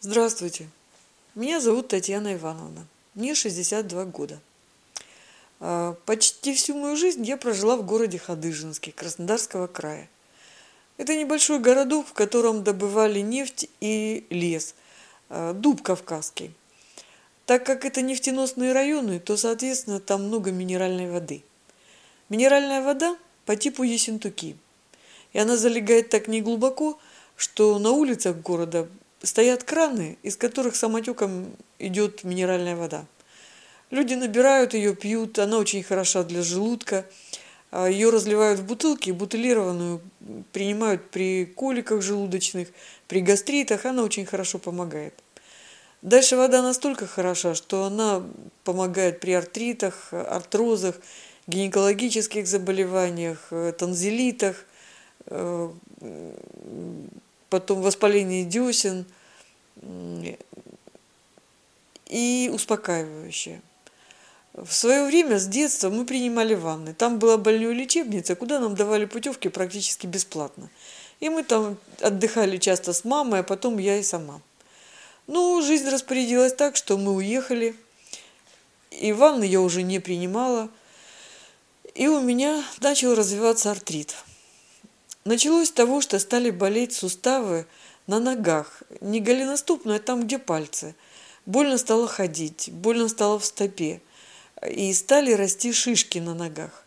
Здравствуйте. Меня зовут Татьяна Ивановна. Мне 62 года. А, почти всю мою жизнь я прожила в городе Хадыжинске, Краснодарского края. Это небольшой городок, в котором добывали нефть и лес, а, дуб кавказский. Так как это нефтеносные районы, то, соответственно, там много минеральной воды. Минеральная вода по типу Ессентуки. И она залегает так неглубоко, что на улицах города стоят краны, из которых самотеком идет минеральная вода. Люди набирают ее, пьют, она очень хороша для желудка. А ее разливают в бутылки, бутылированную принимают при коликах желудочных, при гастритах, она очень хорошо помогает. Дальше вода настолько хороша, что она помогает при артритах, артрозах, гинекологических заболеваниях, танзелитах, э, потом воспаление десен и успокаивающее. В свое время с детства мы принимали ванны. Там была больная лечебница, куда нам давали путевки практически бесплатно. И мы там отдыхали часто с мамой, а потом я и сама. Ну, жизнь распорядилась так, что мы уехали. И ванны я уже не принимала. И у меня начал развиваться артрит. Началось с того, что стали болеть суставы на ногах. Не голеностопные, а там, где пальцы. Больно стало ходить, больно стало в стопе. И стали расти шишки на ногах.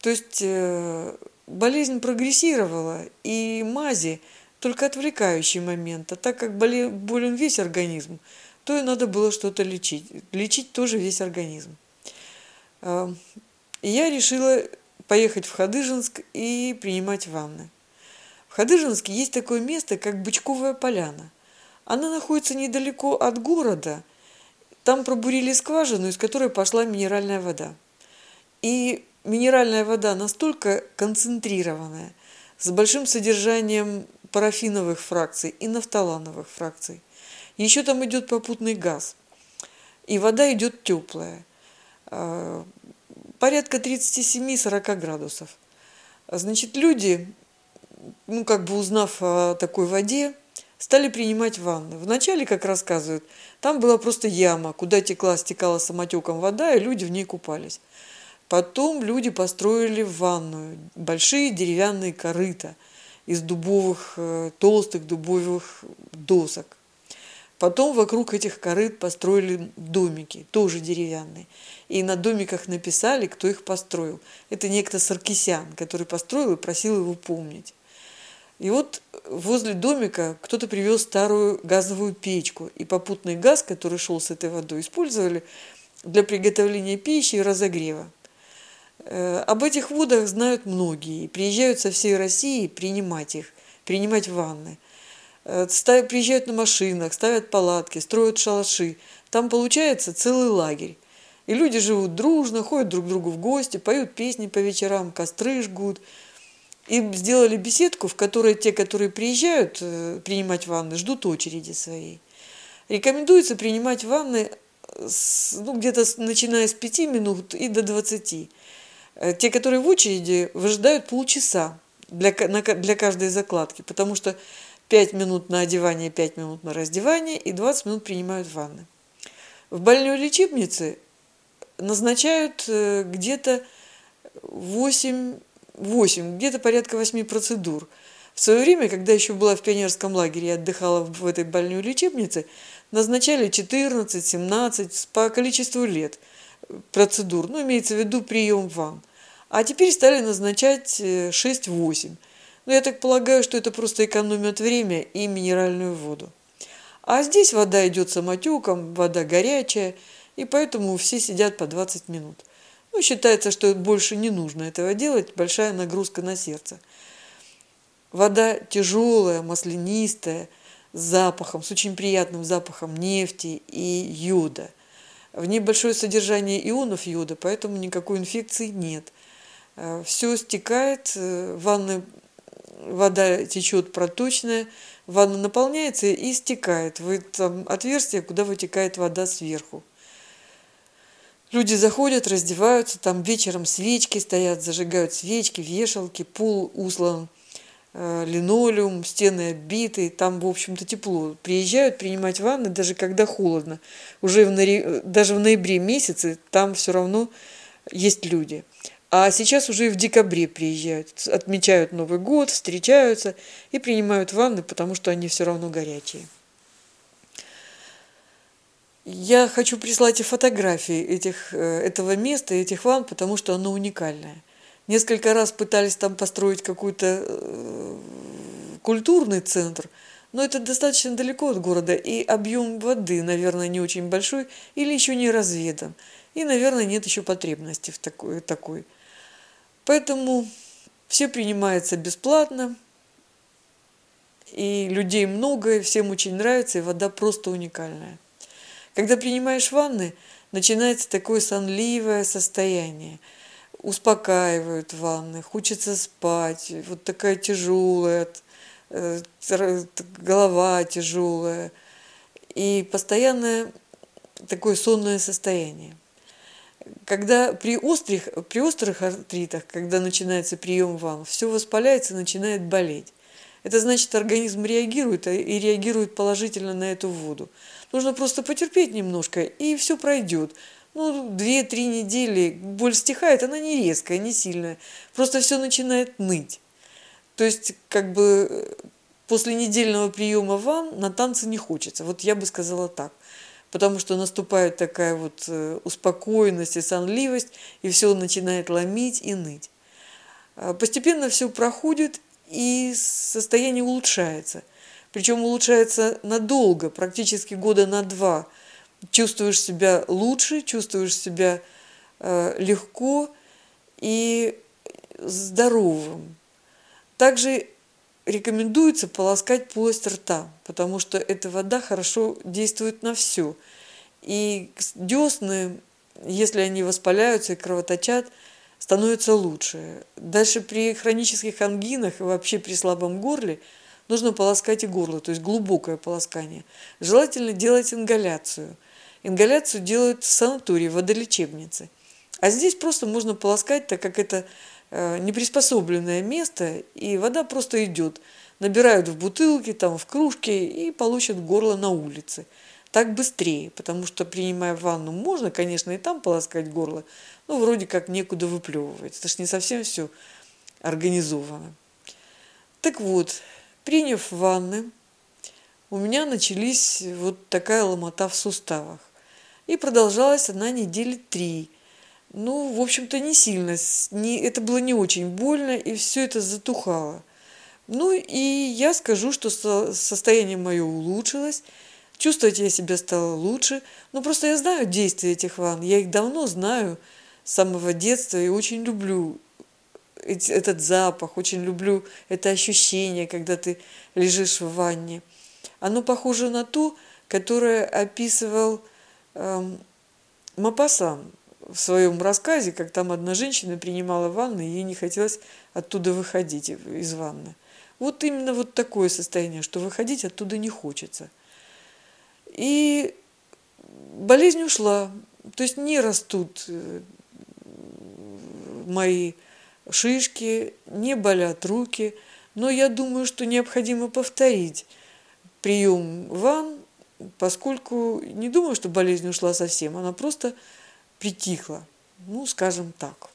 То есть э, болезнь прогрессировала, и мази только отвлекающий момент. А так как болен весь организм, то и надо было что-то лечить. Лечить тоже весь организм. Э, я решила поехать в Хадыжинск и принимать ванны. В Хадыжинске есть такое место, как Бычковая поляна. Она находится недалеко от города. Там пробурили скважину, из которой пошла минеральная вода. И минеральная вода настолько концентрированная, с большим содержанием парафиновых фракций и нафталановых фракций. Еще там идет попутный газ. И вода идет теплая. Порядка 37-40 градусов. Значит, люди, ну, как бы узнав о такой воде, стали принимать ванны. Вначале, как рассказывают, там была просто яма, куда текла, стекала самотеком вода, и люди в ней купались. Потом люди построили ванную, большие деревянные корыта из дубовых, э, толстых дубовых досок. Потом вокруг этих корыт построили домики, тоже деревянные. И на домиках написали, кто их построил. Это некто Саркисян, который построил и просил его помнить. И вот возле домика кто-то привез старую газовую печку. И попутный газ, который шел с этой водой, использовали для приготовления пищи и разогрева. Э, об этих водах знают многие. Приезжают со всей России принимать их, принимать ванны – ставят, приезжают на машинах, ставят палатки, строят шалаши. Там получается целый лагерь. И люди живут дружно, ходят друг к другу в гости, поют песни по вечерам, костры жгут. И сделали беседку, в которой те, которые приезжают э, принимать ванны, ждут очереди своей. Рекомендуется принимать ванны ну, где-то начиная с 5 минут и до 20. Э, те, которые в очереди, выжидают полчаса для, для каждой закладки, потому что 5 минут на одевание, 5 минут на раздевание и 20 минут принимают ванны. В больной лечебнице назначают э, где-то 8, 8 где-то порядка 8 процедур. В свое время, когда еще была в пионерском лагере и отдыхала в этой больной лечебнице, назначали 14, 17 по количеству лет процедур, ну, имеется в виду прием ванн. А теперь стали назначать 6-8. Но я так полагаю, что это просто экономят время и минеральную воду. А здесь вода идет самотеком, вода горячая, и поэтому все сидят по 20 минут. Ну, считается, что больше не нужно этого делать, большая нагрузка на сердце. Вода тяжелая, маслянистая, с запахом, с очень приятным запахом нефти и йода. В ней большое содержание ионов йода, поэтому никакой инфекции нет. Э, все стекает, э, ванны вода течет проточная, ванна наполняется и стекает в это отверстие, куда вытекает вода сверху. Люди заходят, раздеваются, там вечером свечки стоят, зажигают свечки, вешалки, пол услан э, линолеум, стены обиты, там, в общем-то, тепло. Приезжают принимать ванны, даже когда холодно. Уже в даже в ноябре месяце там все равно есть люди. А сейчас уже и в декабре приезжают, отмечают Новый год, встречаются и принимают ванны, потому что они все равно горячие. Я хочу прислать и фотографии этих, э, этого места, этих ванн, потому что оно уникальное. Несколько раз пытались там построить какой-то э, культурный центр, но это достаточно далеко от города, и объем воды, наверное, не очень большой или еще не разведан. И, наверное, нет еще потребности в такой. такой. Поэтому все принимается бесплатно, и людей много, и всем очень нравится, и вода просто уникальная. Когда принимаешь ванны, начинается такое сонливое состояние. Успокаивают ванны, хочется спать, вот такая тяжелая, э, голова тяжелая. И постоянное такое сонное состояние. Когда при острых, при острых артритах, когда начинается прием ванн, все воспаляется, начинает болеть. Это значит, организм реагирует а, и реагирует положительно на эту воду. Нужно просто потерпеть немножко, и все пройдет. Ну, две-три недели боль стихает, она не резкая, не сильная. Просто все начинает ныть. То есть, как бы после недельного приема ванн на танцы не хочется. Вот я бы сказала так. Потому что наступает такая вот э, успокоенность и сонливость, и все начинает ломить и ныть. А постепенно все проходит, и состояние улучшается. Причем улучшается надолго, практически года на два. Чувствуешь себя лучше, чувствуешь себя э, легко и здоровым. Также рекомендуется полоскать полость рта, потому что эта вода хорошо действует на все. И десны, если они воспаляются и кровоточат, становится лучше. Дальше при хронических ангинах и вообще при слабом горле нужно полоскать и горло, то есть глубокое полоскание. Желательно делать ингаляцию. Ингаляцию делают в санатории, в водолечебнице. А здесь просто можно полоскать, так как это неприспособленное место, и вода просто идет. Набирают в бутылки, там, в кружке и получат горло на улице так быстрее, потому что, принимая ванну, можно, конечно, и там полоскать горло, но вроде как некуда выплевывать. Это ж не совсем все организовано. Так вот, приняв ванны, у меня начались вот такая ломота в суставах. И продолжалась она недели три. Ну, в общем-то, не сильно. Не, это было не очень больно, и все это затухало. Ну, и я скажу, что состояние мое улучшилось – Чувствовать я себя стала лучше. Ну, просто я знаю действия этих ванн. Я их давно знаю с самого детства и очень люблю этот запах, очень люблю это ощущение, когда ты лежишь в ванне. Оно похоже на то, которое описывал эм, Мапасан в своем рассказе, как там одна женщина принимала ванну, и ей не хотелось оттуда выходить из ванны. Вот именно вот такое состояние, что выходить оттуда не хочется – и болезнь ушла. То есть не растут э, мои шишки, не болят руки. Но я думаю, что необходимо повторить прием ван, поскольку не думаю, что болезнь ушла совсем, она просто притихла. Ну, скажем так.